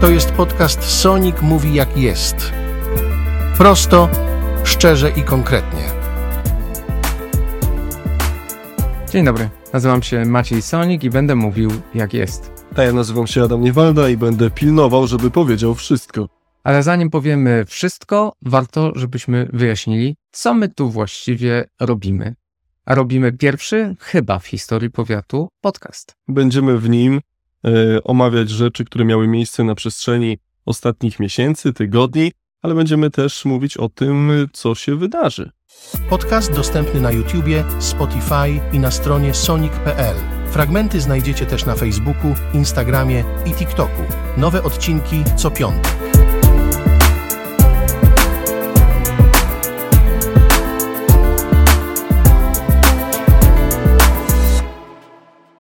To jest podcast Sonic Mówi Jak Jest. Prosto, szczerze i konkretnie. Dzień dobry, nazywam się Maciej Sonik i będę mówił jak jest. A ja nazywam się Adam Niewalda i będę pilnował, żeby powiedział wszystko. Ale zanim powiemy wszystko, warto, żebyśmy wyjaśnili, co my tu właściwie robimy. A robimy pierwszy, chyba w historii powiatu, podcast. Będziemy w nim omawiać rzeczy, które miały miejsce na przestrzeni ostatnich miesięcy, tygodni, ale będziemy też mówić o tym, co się wydarzy. Podcast dostępny na YouTubie, Spotify i na stronie sonic.pl. Fragmenty znajdziecie też na Facebooku, Instagramie i TikToku. Nowe odcinki co piątek.